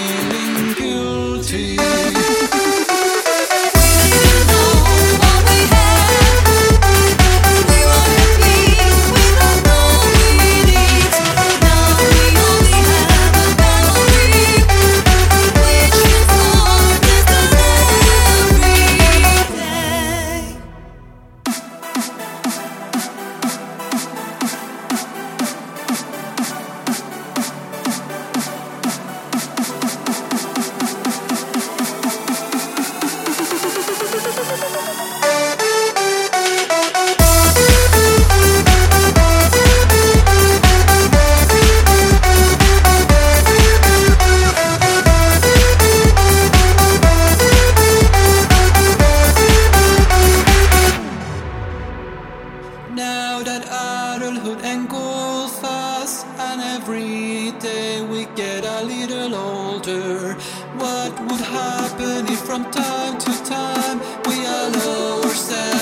feeling guilty. Every day we get a little older. What would happen if from time to time we allow ourselves?